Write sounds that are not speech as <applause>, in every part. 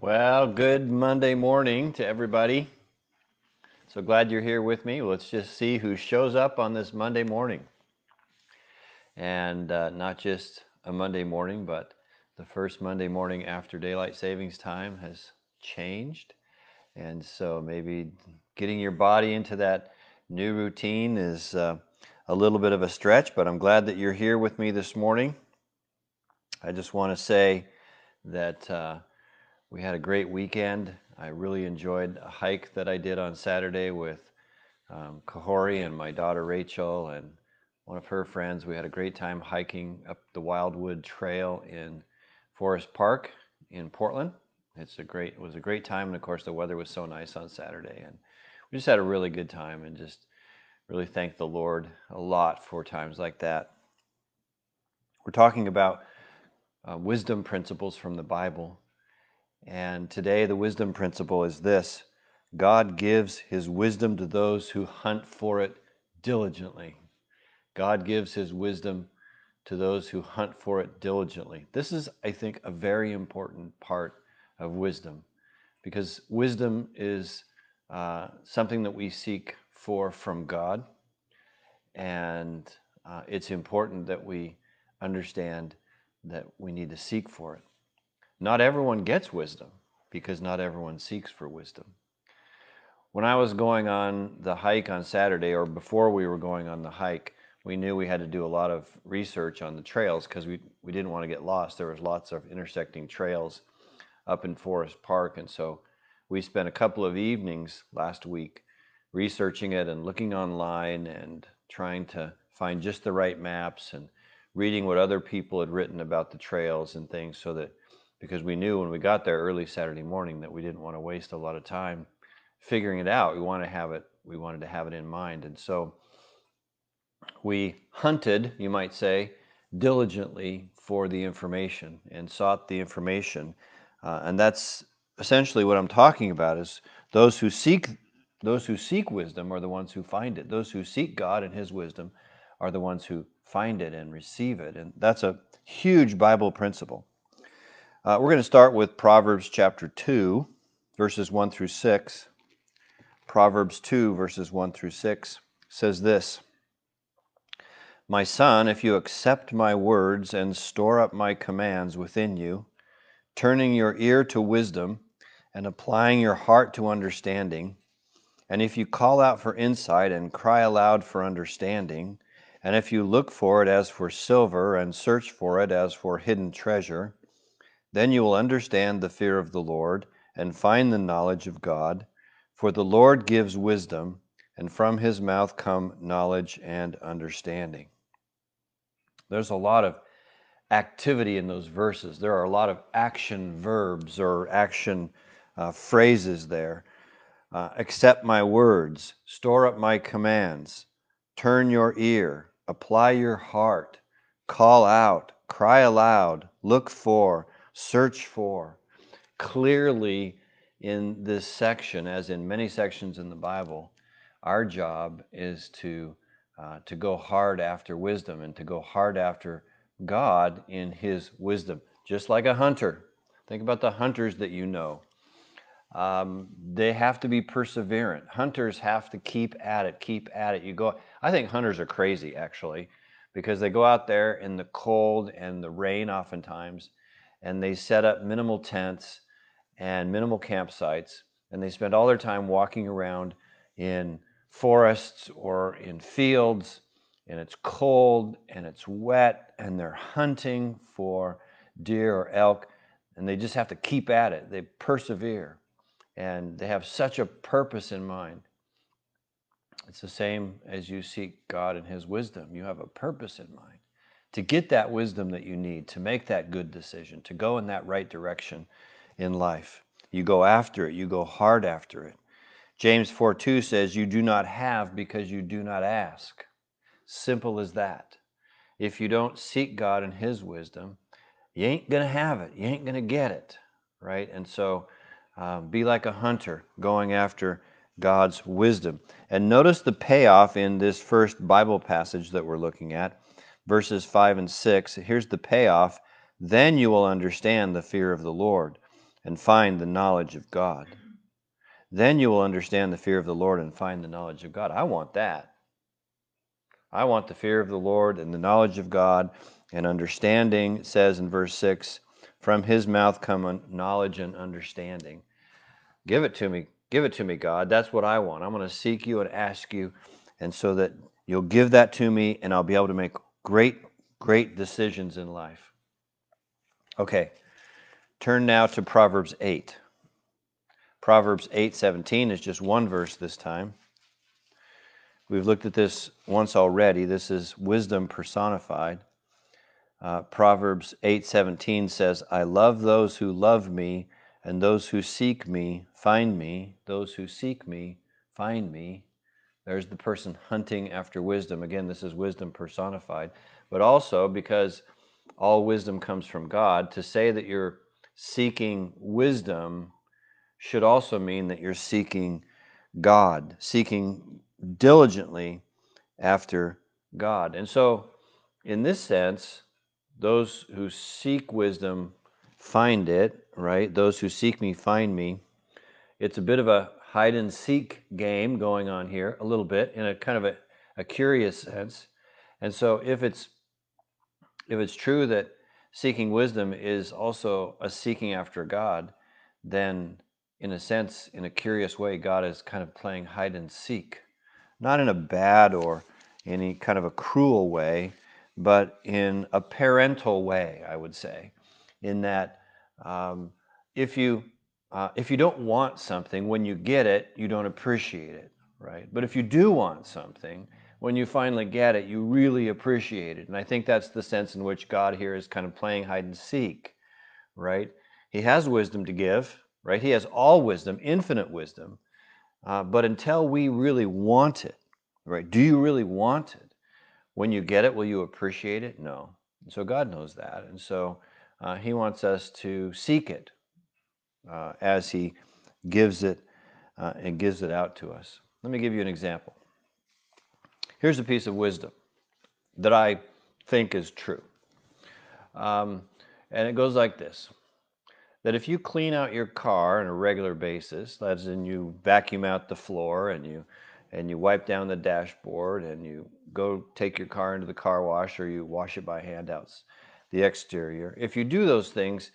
Well, good Monday morning to everybody. So glad you're here with me. Let's just see who shows up on this Monday morning. And uh, not just a Monday morning, but the first Monday morning after daylight savings time has changed. And so maybe getting your body into that new routine is uh, a little bit of a stretch, but I'm glad that you're here with me this morning. I just want to say that. Uh, we had a great weekend. I really enjoyed a hike that I did on Saturday with um, Kahori and my daughter Rachel and one of her friends. We had a great time hiking up the Wildwood Trail in Forest Park in Portland. It's a great, it was a great time, and of course the weather was so nice on Saturday, and we just had a really good time, and just really thank the Lord a lot for times like that. We're talking about uh, wisdom principles from the Bible, and today, the wisdom principle is this God gives his wisdom to those who hunt for it diligently. God gives his wisdom to those who hunt for it diligently. This is, I think, a very important part of wisdom because wisdom is uh, something that we seek for from God. And uh, it's important that we understand that we need to seek for it. Not everyone gets wisdom because not everyone seeks for wisdom. When I was going on the hike on Saturday, or before we were going on the hike, we knew we had to do a lot of research on the trails because we, we didn't want to get lost. There was lots of intersecting trails up in Forest Park. And so we spent a couple of evenings last week researching it and looking online and trying to find just the right maps and reading what other people had written about the trails and things so that because we knew when we got there early Saturday morning that we didn't want to waste a lot of time figuring it out. We want to have it. We wanted to have it in mind, and so we hunted, you might say, diligently for the information and sought the information, uh, and that's essentially what I'm talking about. Is those who seek those who seek wisdom are the ones who find it. Those who seek God and His wisdom are the ones who find it and receive it, and that's a huge Bible principle. Uh, we're going to start with Proverbs chapter 2, verses 1 through 6. Proverbs 2, verses 1 through 6 says this My son, if you accept my words and store up my commands within you, turning your ear to wisdom and applying your heart to understanding, and if you call out for insight and cry aloud for understanding, and if you look for it as for silver and search for it as for hidden treasure, then you will understand the fear of the Lord and find the knowledge of God. For the Lord gives wisdom, and from his mouth come knowledge and understanding. There's a lot of activity in those verses. There are a lot of action verbs or action uh, phrases there. Uh, accept my words, store up my commands, turn your ear, apply your heart, call out, cry aloud, look for, search for. Clearly, in this section, as in many sections in the Bible, our job is to, uh, to go hard after wisdom and to go hard after God in His wisdom, just like a hunter. Think about the hunters that you know. Um, they have to be perseverant. Hunters have to keep at it, keep at it. You go. I think hunters are crazy actually, because they go out there in the cold and the rain oftentimes, and they set up minimal tents and minimal campsites, and they spend all their time walking around in forests or in fields, and it's cold and it's wet, and they're hunting for deer or elk, and they just have to keep at it. They persevere, and they have such a purpose in mind. It's the same as you seek God and His wisdom. You have a purpose in mind to get that wisdom that you need to make that good decision, to go in that right direction in life. You go after it, you go hard after it. James 4 2 says, You do not have because you do not ask. Simple as that. If you don't seek God and His wisdom, you ain't going to have it. You ain't going to get it. Right? And so um, be like a hunter going after God's wisdom. And notice the payoff in this first Bible passage that we're looking at verses 5 and 6. Here's the payoff. Then you will understand the fear of the Lord and find the knowledge of God. Then you will understand the fear of the Lord and find the knowledge of God. I want that. I want the fear of the Lord and the knowledge of God and understanding, says in verse 6 from his mouth come knowledge and understanding. Give it to me. Give it to me, God. That's what I want. I'm going to seek you and ask you, and so that you'll give that to me, and I'll be able to make great, great decisions in life. Okay, turn now to Proverbs 8. Proverbs 8:17 is just one verse this time. We've looked at this once already. This is wisdom personified. Uh, Proverbs 8:17 says, "I love those who love me, and those who seek me find me. Those who seek me find me." There's the person hunting after wisdom. Again, this is wisdom personified. But also because all wisdom comes from God, to say that you're seeking wisdom should also mean that you're seeking God, seeking diligently after God. And so, in this sense, those who seek wisdom find it, right? Those who seek me find me. It's a bit of a hide and seek game going on here, a little bit, in a kind of a, a curious sense. And so, if it's if it's true that seeking wisdom is also a seeking after God, then in a sense, in a curious way, God is kind of playing hide and seek. Not in a bad or any kind of a cruel way, but in a parental way, I would say. In that, um, if you uh, if you don't want something, when you get it, you don't appreciate it, right? But if you do want something, when you finally get it, you really appreciate it. And I think that's the sense in which God here is kind of playing hide and seek, right? He has wisdom to give, right? He has all wisdom, infinite wisdom. Uh, but until we really want it, right? Do you really want it? When you get it, will you appreciate it? No. so God knows that. And so uh, He wants us to seek it uh, as He gives it uh, and gives it out to us. Let me give you an example. Here's a piece of wisdom that I think is true. Um, and it goes like this that if you clean out your car on a regular basis, that's in you vacuum out the floor and you and you wipe down the dashboard and you go take your car into the car wash or you wash it by hand out the exterior. If you do those things,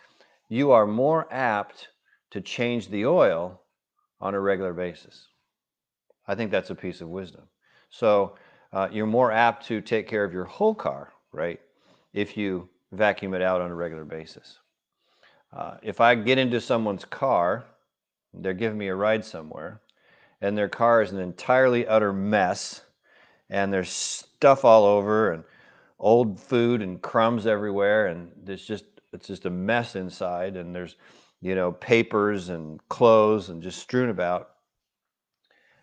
you are more apt to change the oil on a regular basis. I think that's a piece of wisdom. So uh, you're more apt to take care of your whole car, right? If you vacuum it out on a regular basis. Uh, if I get into someone's car, they're giving me a ride somewhere, and their car is an entirely utter mess, and there's stuff all over, and old food and crumbs everywhere, and it's just it's just a mess inside, and there's you know papers and clothes and just strewn about.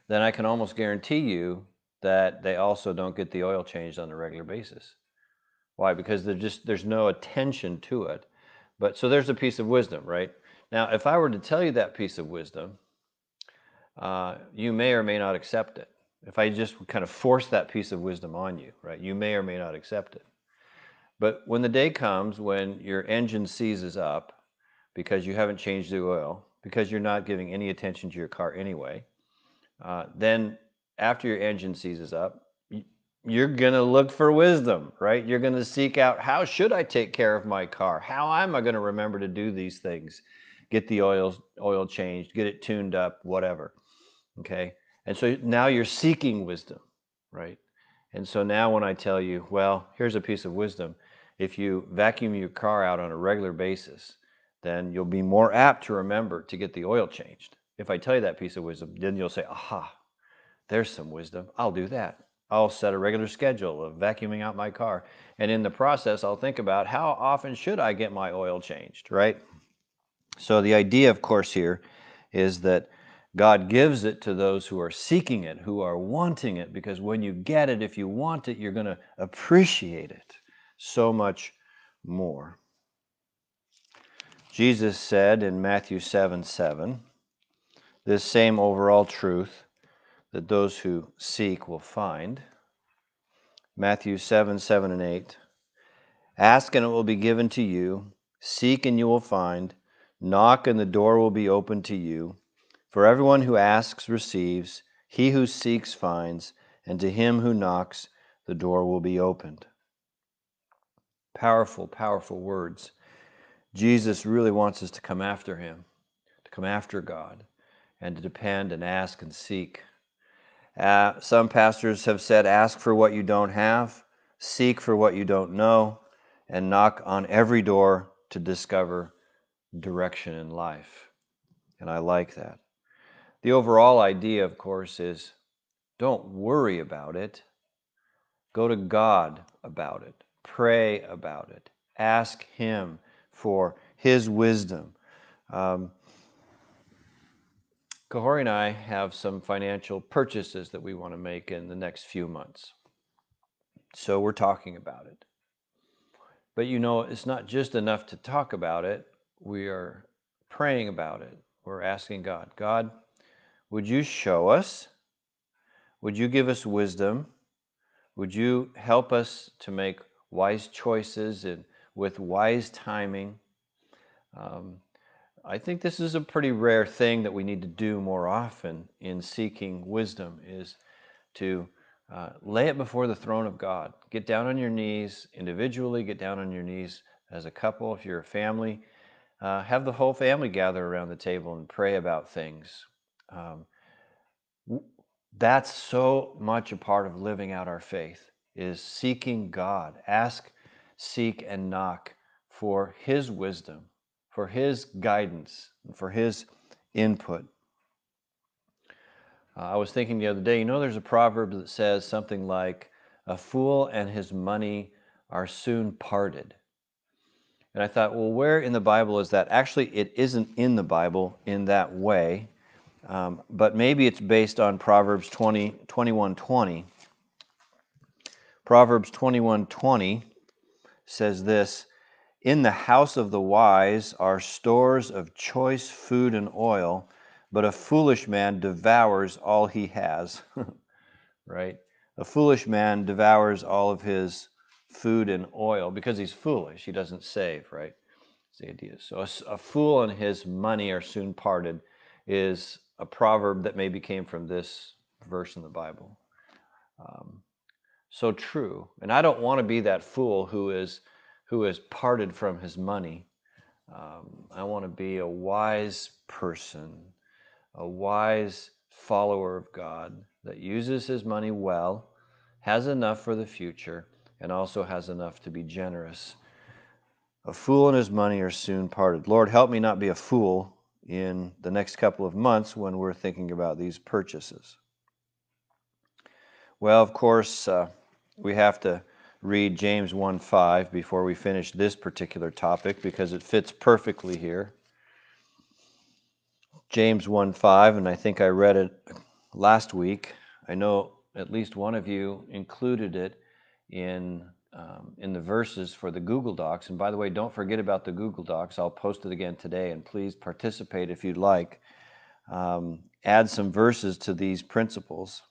Then I can almost guarantee you that they also don't get the oil changed on a regular basis. Why? Because just there's no attention to it. But so there's a piece of wisdom, right? Now, if I were to tell you that piece of wisdom, uh, you may or may not accept it. If I just kind of force that piece of wisdom on you, right, you may or may not accept it. But when the day comes when your engine seizes up because you haven't changed the oil, because you're not giving any attention to your car anyway, uh, then after your engine seizes up, you're going to look for wisdom, right? You're going to seek out how should I take care of my car? How am I going to remember to do these things? Get the oil oil changed, get it tuned up, whatever. Okay? And so now you're seeking wisdom, right? And so now when I tell you, well, here's a piece of wisdom. If you vacuum your car out on a regular basis, then you'll be more apt to remember to get the oil changed. If I tell you that piece of wisdom, then you'll say, aha, there's some wisdom. I'll do that. I'll set a regular schedule of vacuuming out my car. And in the process, I'll think about how often should I get my oil changed, right? So the idea, of course, here is that God gives it to those who are seeking it, who are wanting it, because when you get it, if you want it, you're going to appreciate it so much more. Jesus said in Matthew 7 7, this same overall truth that those who seek will find. Matthew 7 7 and 8. Ask and it will be given to you, seek and you will find, Knock, and the door will be opened to you. For everyone who asks receives, he who seeks finds, and to him who knocks, the door will be opened. Powerful, powerful words. Jesus really wants us to come after him, to come after God, and to depend and ask and seek. Uh, some pastors have said, ask for what you don't have, seek for what you don't know, and knock on every door to discover direction in life. And I like that. The overall idea, of course, is don't worry about it. Go to God about it. Pray about it. Ask Him for His wisdom. Um, Kahori and I have some financial purchases that we want to make in the next few months. So we're talking about it. But you know, it's not just enough to talk about it we are praying about it. We're asking God, God, would you show us? Would you give us wisdom? Would you help us to make wise choices and with wise timing? Um, I think this is a pretty rare thing that we need to do more often in seeking wisdom is to uh, lay it before the throne of God. Get down on your knees individually, get down on your knees as a couple, if you're a family, uh, have the whole family gather around the table and pray about things. Um, that's so much a part of living out our faith is seeking God. Ask, seek, and knock for His wisdom, for His guidance, for His input. Uh, I was thinking the other day, you know, there's a proverb that says something like, A fool and his money are soon parted. And I thought, well, where in the Bible is that? Actually, it isn't in the Bible in that way, um, but maybe it's based on Proverbs 20, 21 20. Proverbs 21 20 says this In the house of the wise are stores of choice food and oil, but a foolish man devours all he has. <laughs> right? A foolish man devours all of his food and oil because he's foolish. He doesn't save, right? That's the idea. So a, a, fool and his money are soon parted is a proverb that maybe came from this verse in the Bible. Um, so true. And I don't want to be that fool who is who is parted from his money. Um, I want to be a wise person, a wise follower of God that uses his money well, has enough for the future, and also has enough to be generous. A fool and his money are soon parted. Lord, help me not be a fool in the next couple of months when we're thinking about these purchases. Well, of course, uh, we have to read James 1 5 before we finish this particular topic because it fits perfectly here. James 1 5, and I think I read it last week. I know at least one of you included it in um, in the verses for the Google Docs. And by the way, don't forget about the Google Docs. I'll post it again today, and please participate if you'd like. Um, add some verses to these principles.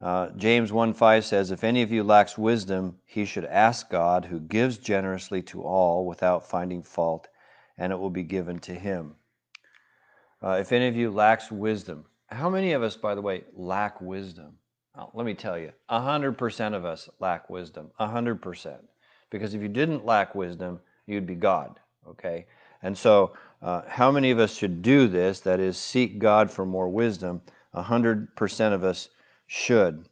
Uh, James 1 5 says, If any of you lacks wisdom, he should ask God, who gives generously to all without finding fault, and it will be given to him. Uh, if any of you lacks wisdom, how many of us, by the way, lack wisdom? Well, let me tell you, 100% of us lack wisdom. 100%. Because if you didn't lack wisdom, you'd be God. Okay? And so, uh, how many of us should do this? That is, seek God for more wisdom. 100% of us should.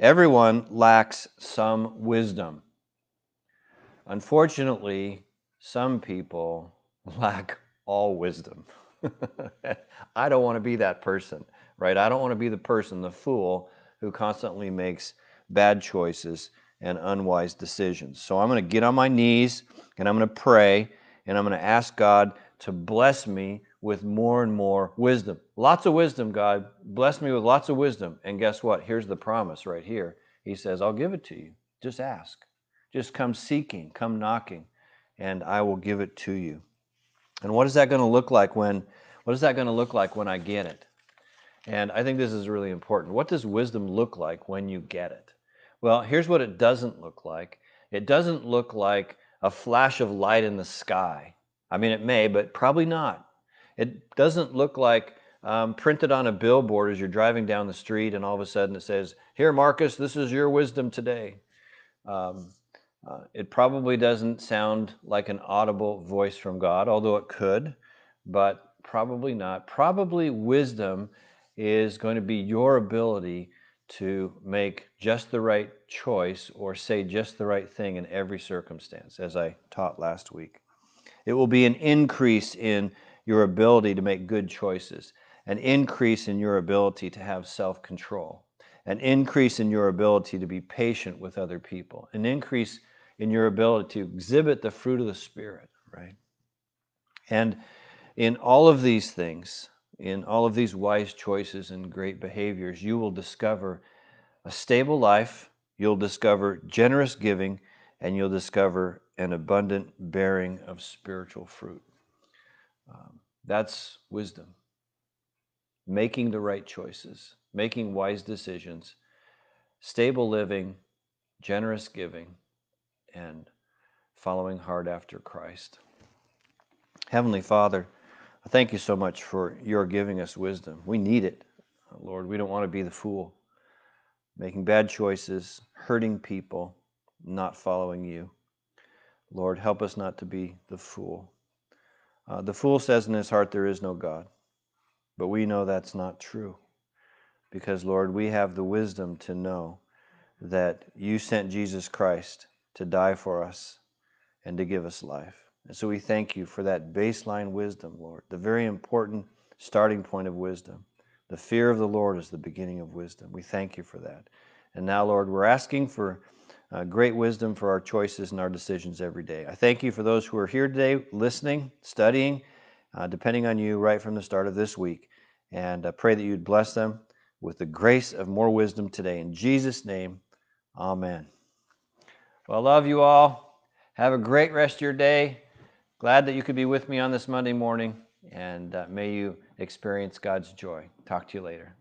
Everyone lacks some wisdom. Unfortunately, some people <laughs> lack all wisdom. <laughs> I don't want to be that person, right? I don't want to be the person, the fool, who constantly makes bad choices and unwise decisions. So I'm going to get on my knees and I'm going to pray and I'm going to ask God to bless me with more and more wisdom. Lots of wisdom, God. Bless me with lots of wisdom. And guess what? Here's the promise right here. He says, I'll give it to you. Just ask. Just come seeking, come knocking, and I will give it to you. And what is that going to look like when what is that going to look like when I get it? And I think this is really important. What does wisdom look like when you get it? Well, here's what it doesn't look like it doesn't look like a flash of light in the sky I mean, it may, but probably not. It doesn't look like um, printed on a billboard as you're driving down the street and all of a sudden it says, Here, Marcus, this is your wisdom today. Um, uh, it probably doesn't sound like an audible voice from God, although it could, but probably not. Probably wisdom is going to be your ability to make just the right choice or say just the right thing in every circumstance, as I taught last week. It will be an increase in your ability to make good choices, an increase in your ability to have self control, an increase in your ability to be patient with other people, an increase in your ability to exhibit the fruit of the Spirit, right? And in all of these things, in all of these wise choices and great behaviors, you will discover a stable life, you'll discover generous giving, and you'll discover an abundant bearing of spiritual fruit. Um, that's wisdom. Making the right choices, making wise decisions, stable living, generous giving, and following hard after Christ. Heavenly Father, I thank you so much for your giving us wisdom. We need it, Lord. We don't want to be the fool, making bad choices, hurting people, not following you. Lord, help us not to be the fool. Uh, the fool says in his heart, There is no God. But we know that's not true. Because, Lord, we have the wisdom to know that you sent Jesus Christ to die for us and to give us life. And so we thank you for that baseline wisdom, Lord, the very important starting point of wisdom. The fear of the Lord is the beginning of wisdom. We thank you for that. And now, Lord, we're asking for uh, great wisdom for our choices and our decisions every day. I thank you for those who are here today, listening, studying, uh, depending on you right from the start of this week. And I pray that you'd bless them with the grace of more wisdom today. In Jesus' name, amen. Well, I love you all. Have a great rest of your day. Glad that you could be with me on this Monday morning, and uh, may you experience God's joy. Talk to you later.